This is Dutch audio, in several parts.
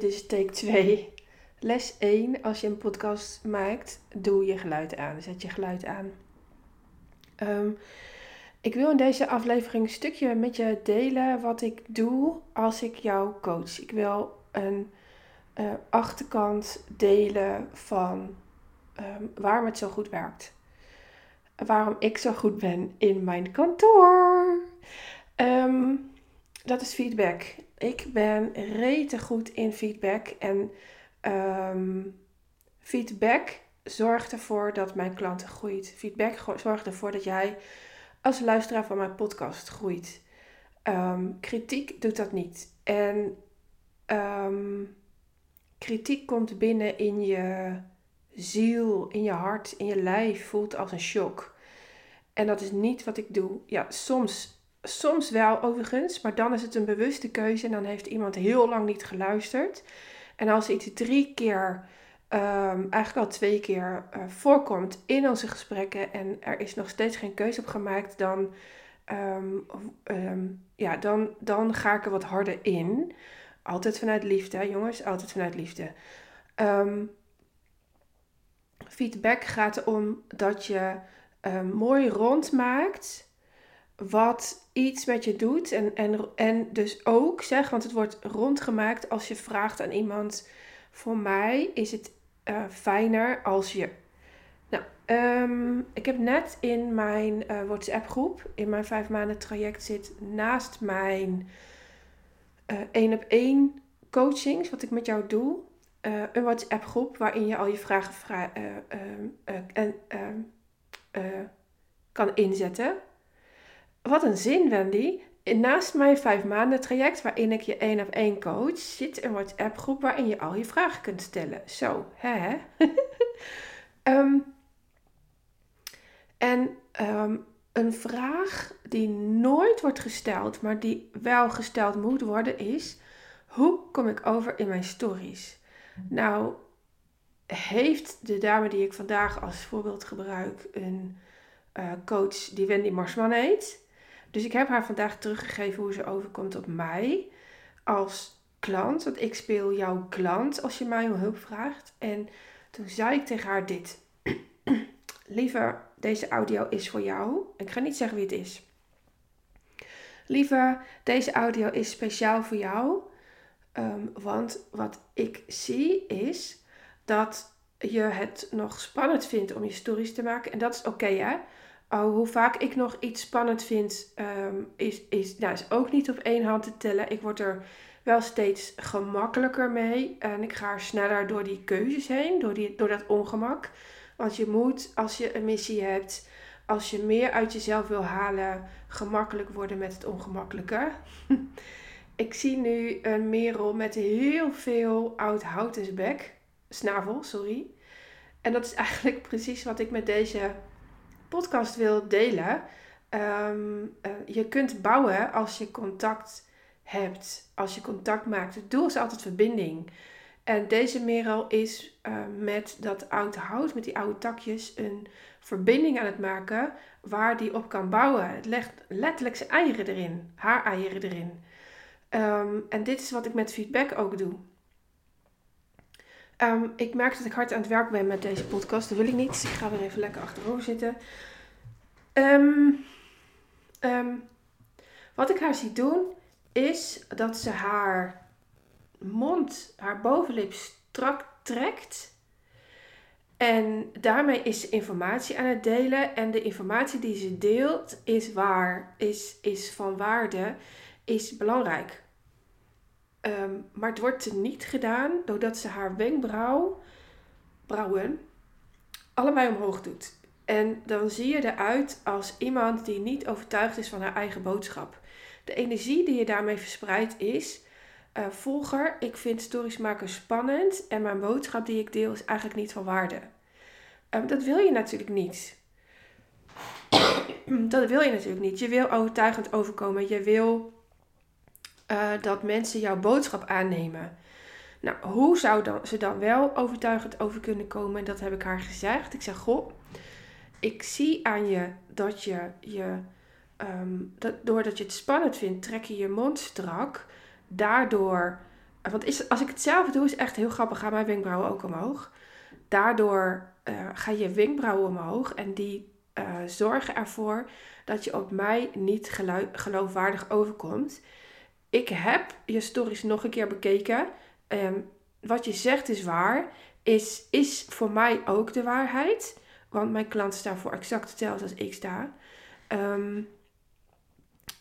dit is take 2. Les 1. Als je een podcast maakt, doe je geluid aan. Zet je geluid aan. Ehm, ik wil in deze aflevering een stukje met je delen wat ik doe als ik jou coach. Ik wil een uh, achterkant delen van um, waarom het zo goed werkt. Waarom ik zo goed ben in mijn kantoor. Um, dat is feedback. Ik ben rete goed in feedback. En um, feedback zorgt ervoor dat mijn klanten groeit. Feedback zorgt ervoor dat jij als luisteraar van mijn podcast groeit. Um, kritiek doet dat niet. En um, kritiek komt binnen in je ziel, in je hart, in je lijf, voelt als een shock. En dat is niet wat ik doe. Ja, soms Soms wel overigens, maar dan is het een bewuste keuze en dan heeft iemand heel lang niet geluisterd. En als iets drie keer, um, eigenlijk al twee keer uh, voorkomt in onze gesprekken en er is nog steeds geen keuze op gemaakt, dan, um, um, ja, dan, dan ga ik er wat harder in. Altijd vanuit liefde, jongens, altijd vanuit liefde. feedback gaat erom dat je mooi rondmaakt wat iets met je doet. En, en, en dus ook zeg, want het wordt rondgemaakt als je vraagt aan iemand: Voor mij is het uh, fijner als je. Nou, um, ik heb net in mijn uh, WhatsApp groep, in mijn vijf maanden traject zit naast mijn uh, één op één coachings, wat ik met jou doe. een WhatsApp groep waarin je al je vragen vra en, kan inzetten. Wat een zin, Wendy. Naast mijn vijf maanden traject, waarin ik je één op één coach, zit een WhatsApp groep waarin je al je vragen kunt stellen. Zo, hè? um, en um, een vraag die nooit wordt gesteld, maar die wel gesteld moet worden, is: hoe kom ik over in mijn stories? Nou, heeft de dame die ik vandaag als voorbeeld gebruik een uh, coach die Wendy Marsman heet? Dus ik heb haar vandaag teruggegeven hoe ze overkomt op mij als klant. Want ik speel jouw klant als je mij om hulp vraagt. En toen zei ik tegen haar dit. Liever, deze audio is voor jou. Ik ga niet zeggen wie het is. Liever, deze audio is speciaal voor jou. Um, want wat ik zie is dat je het nog spannend vindt om je stories te maken. En dat is oké, hè? Oh, hoe vaak ik nog iets spannend vind, ehm, is, is, nou, is ook niet op één hand te tellen. Ik word er wel steeds gemakkelijker mee. En ik ga sneller door die keuzes heen, door, die, door dat ongemak. Want je moet, als je een missie hebt, als je meer uit jezelf wil halen, gemakkelijk worden met het ongemakkelijke. ik zie nu een merel met heel veel oud houtensbek. Snavel, sorry. En dat is eigenlijk precies wat ik met deze podcast wil delen. Um, je kunt bouwen als je contact hebt, als je contact maakt. Het doel is altijd verbinding. En deze merel is uh, met dat oude hout, met die oude takjes, een verbinding aan het maken waar die op kan bouwen. Het legt letterlijk zijn eieren erin, haar eieren erin. Um, en dit is wat ik met feedback ook doe. Um, ik merk dat ik hard aan het werk ben met deze podcast. Dat wil ik niet. Ik ga weer even lekker achterover zitten. Um, um, wat ik haar zie doen, is dat ze haar mond, haar bovenlip strak trekt. En daarmee is ze informatie aan het delen. En de informatie die ze deelt is waar, is, is van waarde, is belangrijk. Um, maar het wordt niet gedaan doordat ze haar wenkbrauw, brouwen, allebei omhoog doet. En dan zie je eruit als iemand die niet overtuigd is van haar eigen boodschap. De energie die je daarmee verspreidt is: uh, volger, ik vind stories maken spannend en mijn boodschap die ik deel is eigenlijk niet van waarde. Um, dat wil je natuurlijk niet. dat wil je natuurlijk niet. Je wil overtuigend overkomen. Je wil uh, dat mensen jouw boodschap aannemen. Nou, hoe zou dan, ze dan wel overtuigend over kunnen komen? En dat heb ik haar gezegd. Ik zeg, goh, ik zie aan je dat je, je um, dat, doordat je het spannend vindt, trek je je mond strak. Daardoor Want is, als ik het zelf doe, is echt heel grappig. Gaan mijn wenkbrauwen ook omhoog. Daardoor uh, gaan je wenkbrauwen omhoog. En die uh, zorgen ervoor dat je op mij niet geloofwaardig overkomt. Ik heb je stories nog een keer bekeken. Um, wat je zegt is waar. Is, is voor mij ook de waarheid. Want mijn klanten staan voor exact hetzelfde als ik sta. Um,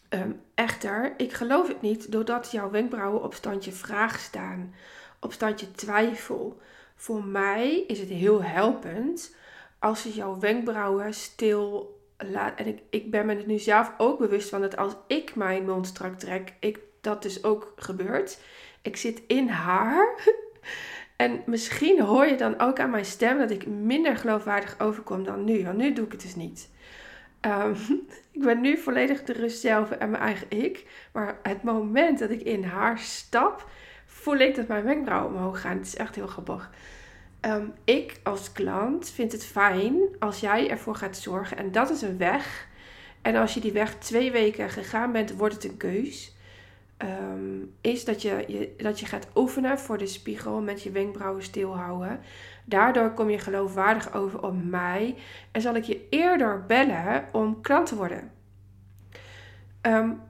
um, echter, ik geloof het niet doordat jouw wenkbrauwen op standje vraag staan. Op standje twijfel. Voor mij is het heel helpend als je jouw wenkbrauwen stil laat. En ik, ik ben me er nu zelf ook bewust van dat als ik mijn mond strak trek, ik, dat dus ook gebeurt. Ik zit in haar. En misschien hoor je dan ook aan mijn stem dat ik minder geloofwaardig overkom dan nu. Want nu doe ik het dus niet. Um, ik ben nu volledig de rust zelf en mijn eigen ik. Maar het moment dat ik in haar stap, voel ik dat mijn wenkbrauwen omhoog gaan. Het is echt heel grappig. Um, ik als klant vind het fijn als jij ervoor gaat zorgen. En dat is een weg. En als je die weg twee weken gegaan bent, wordt het een keus. Um, is dat je, dat je gaat oefenen voor de spiegel met je wenkbrauwen stilhouden. Daardoor kom je geloofwaardig over op mij en zal ik je eerder bellen om klant te worden. Um,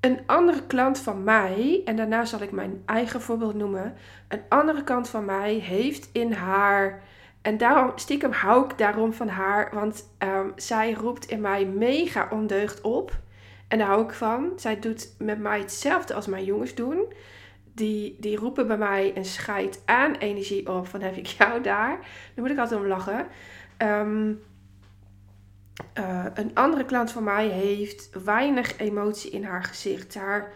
een andere klant van mij, en daarna zal ik mijn eigen voorbeeld noemen. Een andere kant van mij heeft in haar. En daarom, stiekem hou ik daarom van haar, want um, zij roept in mij mega ondeugd op. En daar hou ik van. Zij doet met mij hetzelfde als mijn jongens doen. Die, die roepen bij mij een scheid aan energie op van heb ik jou daar. Daar moet ik altijd om lachen. Um, uh, een andere klant van mij heeft weinig emotie in haar gezicht. Haar,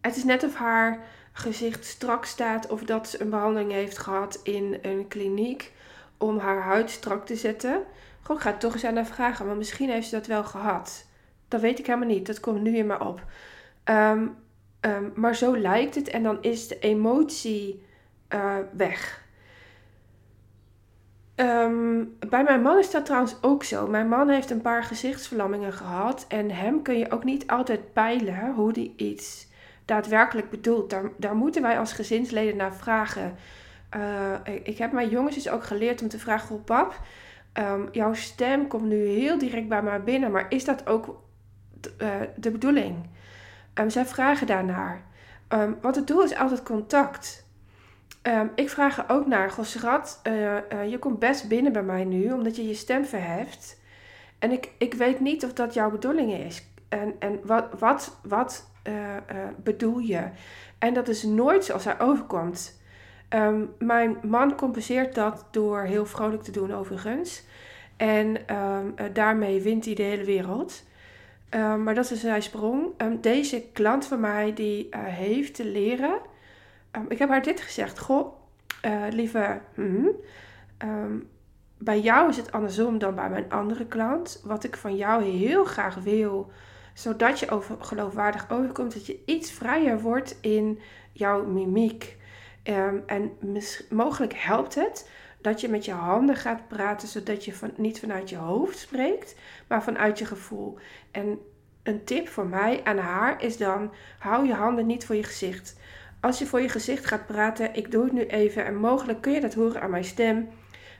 het is net of haar gezicht strak staat of dat ze een behandeling heeft gehad in een kliniek om haar huid strak te zetten. Goh, ik ga toch eens aan haar vragen, maar misschien heeft ze dat wel gehad. Dat weet ik helemaal niet. Dat komt nu in me op. Um, um, maar zo lijkt het en dan is de emotie uh, weg. Um, bij mijn man is dat trouwens ook zo. Mijn man heeft een paar gezichtsverlammingen gehad. En hem kun je ook niet altijd peilen hoe hij iets daadwerkelijk bedoelt. Daar, daar moeten wij als gezinsleden naar vragen. Uh, ik heb mijn jongens dus ook geleerd om te vragen: op pap, jouw stem komt nu heel direct bij mij binnen, maar is dat ook de bedoeling? Um, zij vragen daarnaar. Um, want het doel is altijd contact. Um, ik vraag er ook naar, Gosserat, uh, uh, je komt best binnen bij mij nu, omdat je je stem verheft. En ik, ik weet niet of dat jouw bedoeling is. En, en wat, wat, wat bedoel je? En dat is nooit zoals hij overkomt. Mijn man compenseert dat door heel vrolijk te doen overigens. En daarmee wint hij de hele wereld. Um, maar dat is zijn sprong. deze klant van mij die heeft te leren Ehm, ik heb haar dit gezegd. Goh, uh, lieve, um, bij jou is het andersom dan bij mijn andere klant. Wat ik van jou heel graag wil, zodat je over, geloofwaardig overkomt, dat je iets vrijer wordt in jouw mimiek. En mogelijk helpt het dat je met je handen gaat praten, zodat je van, niet vanuit je hoofd spreekt, maar vanuit je gevoel. En een tip voor mij aan haar is dan: hou je handen niet voor je gezicht. Als je voor je gezicht gaat praten, ik doe het nu even en mogelijk kun je dat horen aan mijn stem.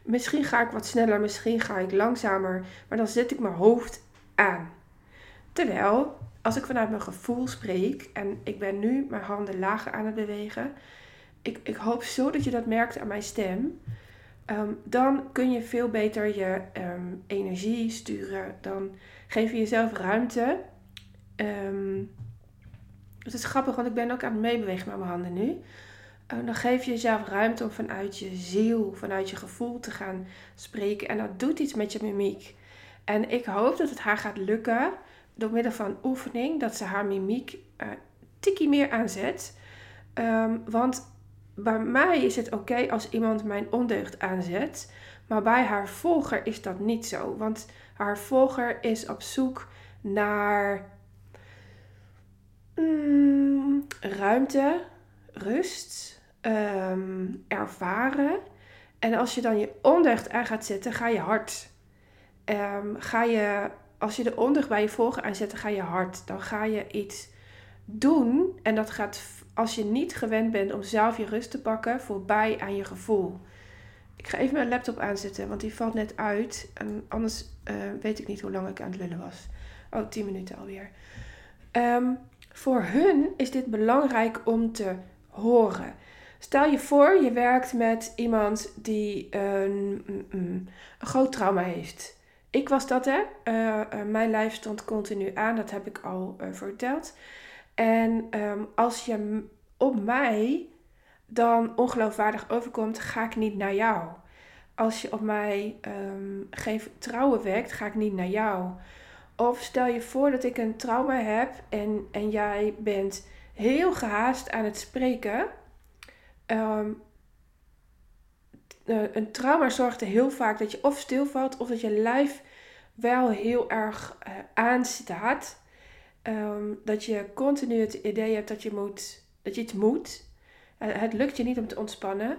Misschien ga ik wat sneller, misschien ga ik langzamer, maar dan zet ik mijn hoofd aan. Terwijl, als ik vanuit mijn gevoel spreek en ik ben nu mijn handen lager aan het bewegen, ik, ik hoop zo dat je dat merkt aan mijn stem. Um, dan kun je veel beter je um, energie sturen. Dan geef je jezelf ruimte. Um, het is grappig, want ik ben ook aan het meebewegen met mijn handen nu. Dan geef je jezelf ruimte om vanuit je ziel, vanuit je gevoel te gaan spreken. En dat doet iets met je mimiek. En ik hoop dat het haar gaat lukken door middel van oefening, dat ze haar mimiek uh, tikkie meer aanzet. Want bij mij is het oké als iemand mijn ondeugd aanzet. Maar bij haar volger is dat niet zo. Want haar volger is op zoek naar Mm, ruimte, rust, ehm, ervaren. En als je dan je ondeugd aan gaat zetten, ga je hard. Um, ga je, als je de ondeugd bij je volgen aanzet, ga je hard. Dan ga je iets doen en dat gaat als je niet gewend bent om zelf je rust te pakken, voorbij aan je gevoel. Ik ga even mijn laptop aanzetten, want die valt net uit. En anders uh, weet ik niet hoe lang ik aan het lullen was. Oh, 10 minuten alweer. Um, voor hun is dit belangrijk om te horen. Stel je voor, je werkt met iemand die een, een groot trauma heeft. Ik was dat, hè. Uh, uh, mijn lijf stond continu aan, dat heb ik al verteld. En um, als je op mij dan ongeloofwaardig overkomt, ga ik niet naar jou. Als je op mij um, geen vertrouwen wekt, ga ik niet naar jou. Of stel je voor dat ik een trauma heb en, en jij bent heel gehaast aan het spreken. Um, een trauma zorgt er heel vaak dat je of stilvalt of dat je lijf wel heel erg uh, aanstaat. Um, dat je continu het idee hebt dat je, moet, dat je iets moet. Uh, het lukt je niet om te ontspannen.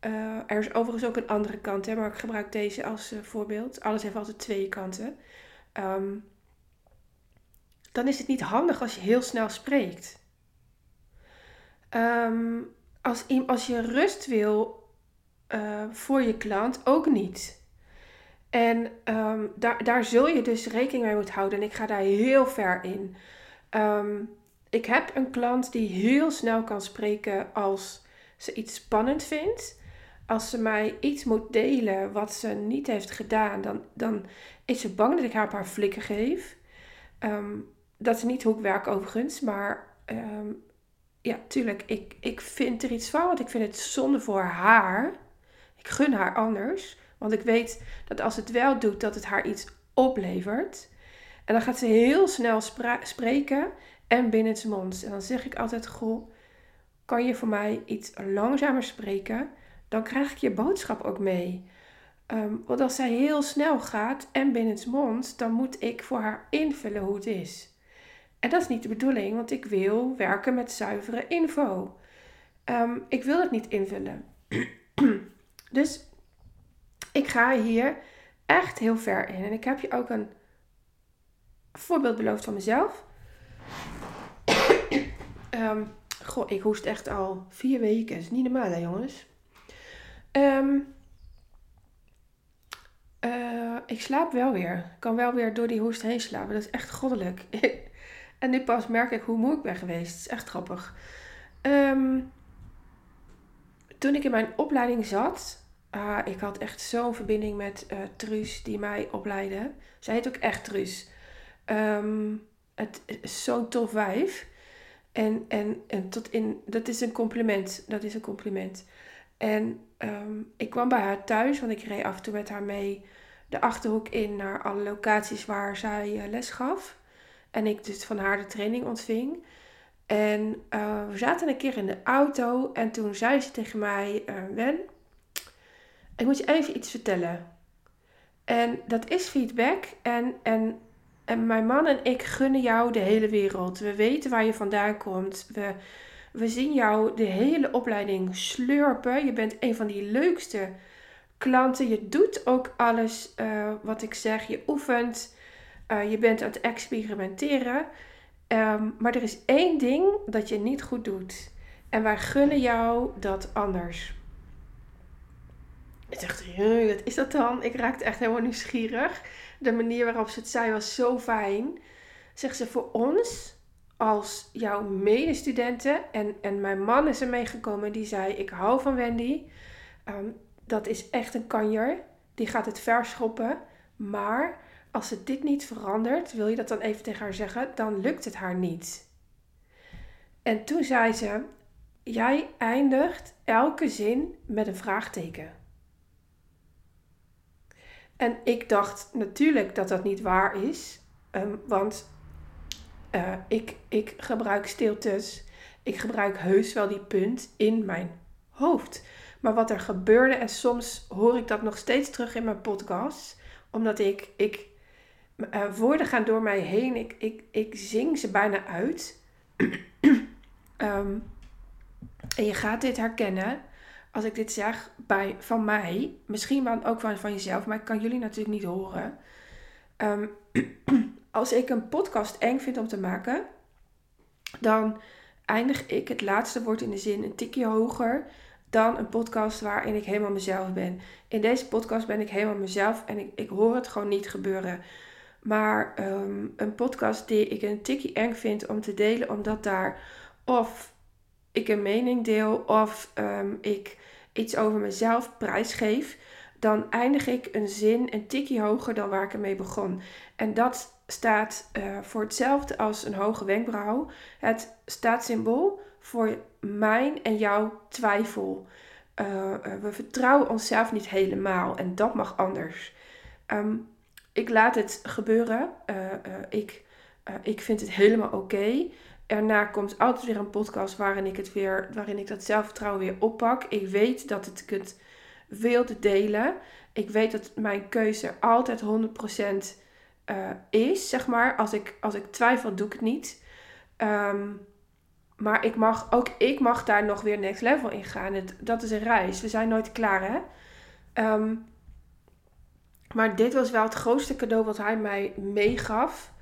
Uh, er is overigens ook een andere kant, hè, maar ik gebruik deze als voorbeeld. Alles heeft altijd twee kanten. Um, dan is het niet handig als je heel snel spreekt. Um, als, als je rust wil voor je klant, ook niet. En um, daar, daar zul je dus rekening mee moeten houden. En ik ga daar heel ver in. Um, ik heb een klant die heel snel kan spreken als ze iets spannend vindt. Als ze mij iets moet delen wat ze niet heeft gedaan, dan, dan is ze bang dat ik haar een paar flikken geef. Um, dat is niet hoe ik werk overigens, maar ja, tuurlijk, ik, ik vind er iets van, want ik vind het zonde voor haar. Ik gun haar anders, want ik weet dat als het wel doet, dat het haar iets oplevert. En dan gaat ze heel snel spreken en binnen zijn mond. En dan zeg ik altijd, goh, kan je voor mij iets langzamer spreken? Dan krijg ik je boodschap ook mee. Um, want als zij heel snel gaat en binnen zijn mond, dan moet ik voor haar invullen hoe het is. En dat is niet de bedoeling, want ik wil werken met zuivere info. Um, ik wil het niet invullen. dus ik ga hier echt heel ver in. En ik heb je ook een voorbeeld beloofd van mezelf. um, goh, ik hoest echt al vier weken. Dat is niet normaal hè jongens. Um, uh, ik slaap wel weer. Ik kan wel weer door die hoest heen slapen. Dat is echt goddelijk. En nu pas merk ik hoe moe ik ben geweest. Het is echt grappig. Um, toen ik in mijn opleiding zat, uh, ik had echt zo'n verbinding met uh, Truus die mij opleidde. Zij heet ook echt Truus. Um, het is zo'n tof wijf. En, en, en tot in, dat is een compliment. Dat is een compliment. En um, ik kwam bij haar thuis, want ik reed af en toe met haar mee de achterhoek in naar alle locaties waar zij uh, les gaf. En ik dus van haar de training ontving. En uh, we zaten een keer in de auto en toen zei ze tegen mij: Wen, ik moet je even iets vertellen. En dat is feedback. En, en, en mijn man en ik gunnen jou de hele wereld. We weten waar je vandaan komt. We, we zien jou de hele opleiding slurpen. Je bent een van die leukste klanten. Je doet ook alles uh, wat ik zeg. Je oefent. Uh, je bent aan het experimenteren. Um, maar er is één ding dat je niet goed doet. En wij gunnen jou dat anders. Ik dacht, wat is dat dan? Ik raakte echt helemaal nieuwsgierig. De manier waarop ze het zei was zo fijn. Zegt ze, voor ons als jouw medestudenten... En, en mijn man is er meegekomen. Die zei, ik hou van Wendy. Um, dat is echt een kanjer. Die gaat het verschoppen. Maar als ze dit niet verandert, wil je dat dan even tegen haar zeggen, dan lukt het haar niet. En toen zei ze: Jij eindigt elke zin met een vraagteken. En ik dacht natuurlijk dat dat niet waar is, um, want uh, ik, ik gebruik stiltes. Ik gebruik heus wel die punt in mijn hoofd. Maar wat er gebeurde, en soms hoor ik dat nog steeds terug in mijn podcast, omdat ik, ik uh, woorden gaan door mij heen. Ik, ik, ik zing ze bijna uit. um, en je gaat dit herkennen als ik dit zeg bij, van mij. Misschien wel ook van, van jezelf, maar ik kan jullie natuurlijk niet horen. Um, als ik een podcast eng vind om te maken, dan eindig ik het laatste woord in de zin een tikje hoger dan een podcast waarin ik helemaal mezelf ben. In deze podcast ben ik helemaal mezelf en ik, ik hoor het gewoon niet gebeuren. Maar ehm, een podcast die ik een tikje eng vind om te delen, omdat daar of ik een mening deel of ehm, ik iets over mezelf prijsgeef, dan eindig ik een zin een tikje hoger dan waar ik ermee begon. En dat staat uh, voor hetzelfde als een hoge wenkbrauw. Het staat symbool voor mijn en jouw twijfel. Uh, uh, we vertrouwen onszelf niet helemaal en dat mag anders. Um, ik laat het gebeuren. ik, ik vind het helemaal oké. Erna komt altijd weer een podcast waarin ik, het weer, waarin ik dat zelfvertrouwen weer oppak. Ik weet dat het, ik het wil delen. Ik weet dat mijn keuze altijd 100% uh, is, zeg maar. Als ik, als ik twijfel, doe ik het niet. Um, maar ik mag, ook ik mag daar nog weer next level in gaan. Het, dat is een reis. We zijn nooit klaar, hè? Um, maar dit was wel het grootste cadeau wat hij mij meegaf.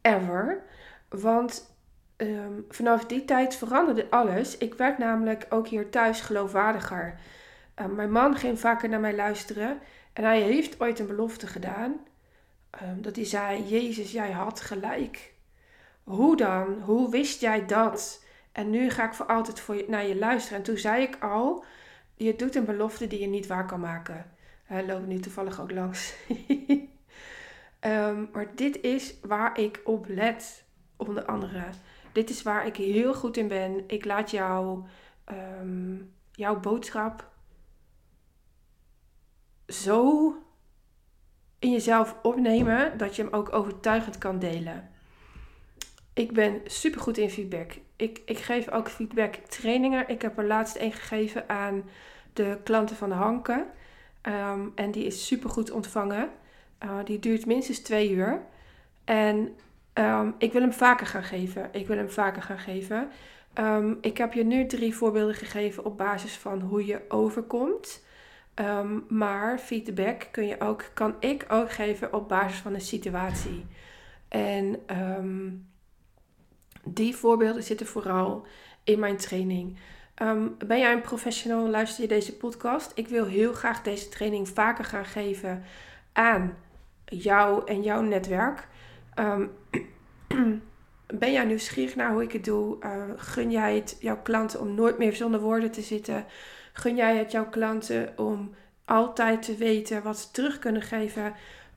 Ever. Want um, vanaf die tijd veranderde alles. Ik werd namelijk ook hier thuis geloofwaardiger. Um, mijn man ging vaker naar mij luisteren. En hij heeft ooit een belofte gedaan. Um, dat hij zei: Jezus, jij had gelijk. Hoe dan? Hoe wist jij dat? En nu ga ik voor altijd voor je, naar je luisteren. En toen zei ik al: Je doet een belofte die je niet waar kan maken. Hij loopt nu toevallig ook langs. maar dit is waar ik op let, onder andere. Dit is waar ik heel goed in ben. Ik laat jou, um, jouw boodschap zo in jezelf opnemen dat je hem ook overtuigend kan delen. Ik ben super goed in feedback. Ik, ik geef ook feedback trainingen. Ik heb er laatst een gegeven aan de klanten van de Hanken. Ehm, en die is super goed ontvangen. Uh, die duurt minstens twee uur. En um, ik wil hem vaker gaan geven. Ik wil hem vaker gaan geven. Um, ik heb je nu drie voorbeelden gegeven op basis van hoe je overkomt. maar feedback kun je ook, kan ik ook geven op basis van een situatie. En die voorbeelden zitten vooral in mijn training. Ben jij een professional? Luister je deze podcast? Ik wil heel graag deze training vaker gaan geven aan jou en jouw netwerk. Um, ben jij nieuwsgierig naar hoe ik het doe? Uh, gun jij het jouw klanten om nooit meer zonder woorden te zitten? Gun jij het jouw klanten om altijd te weten wat ze terug kunnen geven?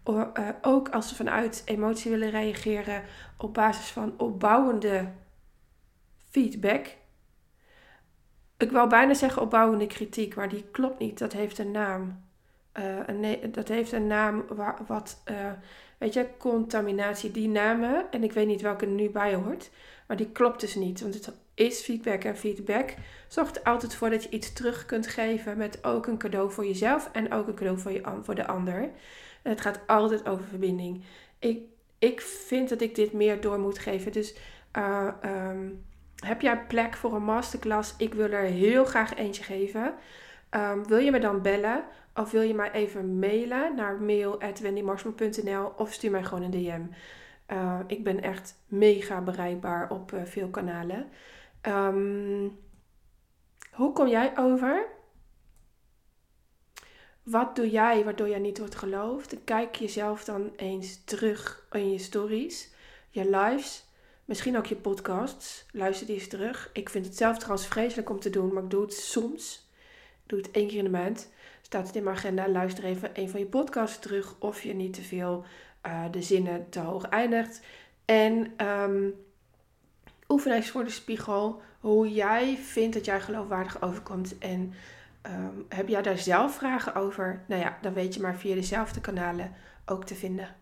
Uh, ook als ze vanuit emotie willen reageren op basis van opbouwende feedback ik wou bijna zeggen opbouwende kritiek, maar die klopt niet. Dat heeft een naam. Uh, dat heeft een naam wat, weet je, contaminatie, die namen. En ik weet niet welke er nu bij hoort. Maar die klopt dus niet. Want het is feedback en feedback zorgt er altijd voor dat je iets terug kunt geven met ook een cadeau voor jezelf en ook een cadeau voor, je, voor de ander. En het gaat altijd over verbinding. Ik, ik vind dat ik dit meer door moet geven. Dus uh, um, heb jij plek voor een masterclass? Ik wil er heel graag eentje geven. Um, wil je me dan bellen? Of wil je mij even mailen naar mail.wendymarsman.nl of stuur mij gewoon een DM. Uh, ik ben echt mega bereikbaar op uh, veel kanalen. Um, hoe kom jij over? Wat doe jij waardoor jij niet wordt geloofd? Kijk jezelf dan eens terug in je stories, je lives. Misschien ook je podcasts. Luister die eens terug. Ik vind het zelf trouwens vreselijk om te doen, maar ik doe het soms. Doe het één keer in de maand. Staat het in mijn agenda. Luister even een van je podcasts terug. Of je niet te veel uh, de zinnen te hoog eindigt. En um, oefen eens voor de spiegel hoe jij vindt dat jij geloofwaardig overkomt. En um, heb jij daar zelf vragen over? Nou ja, dan weet je maar via dezelfde kanalen ook te vinden.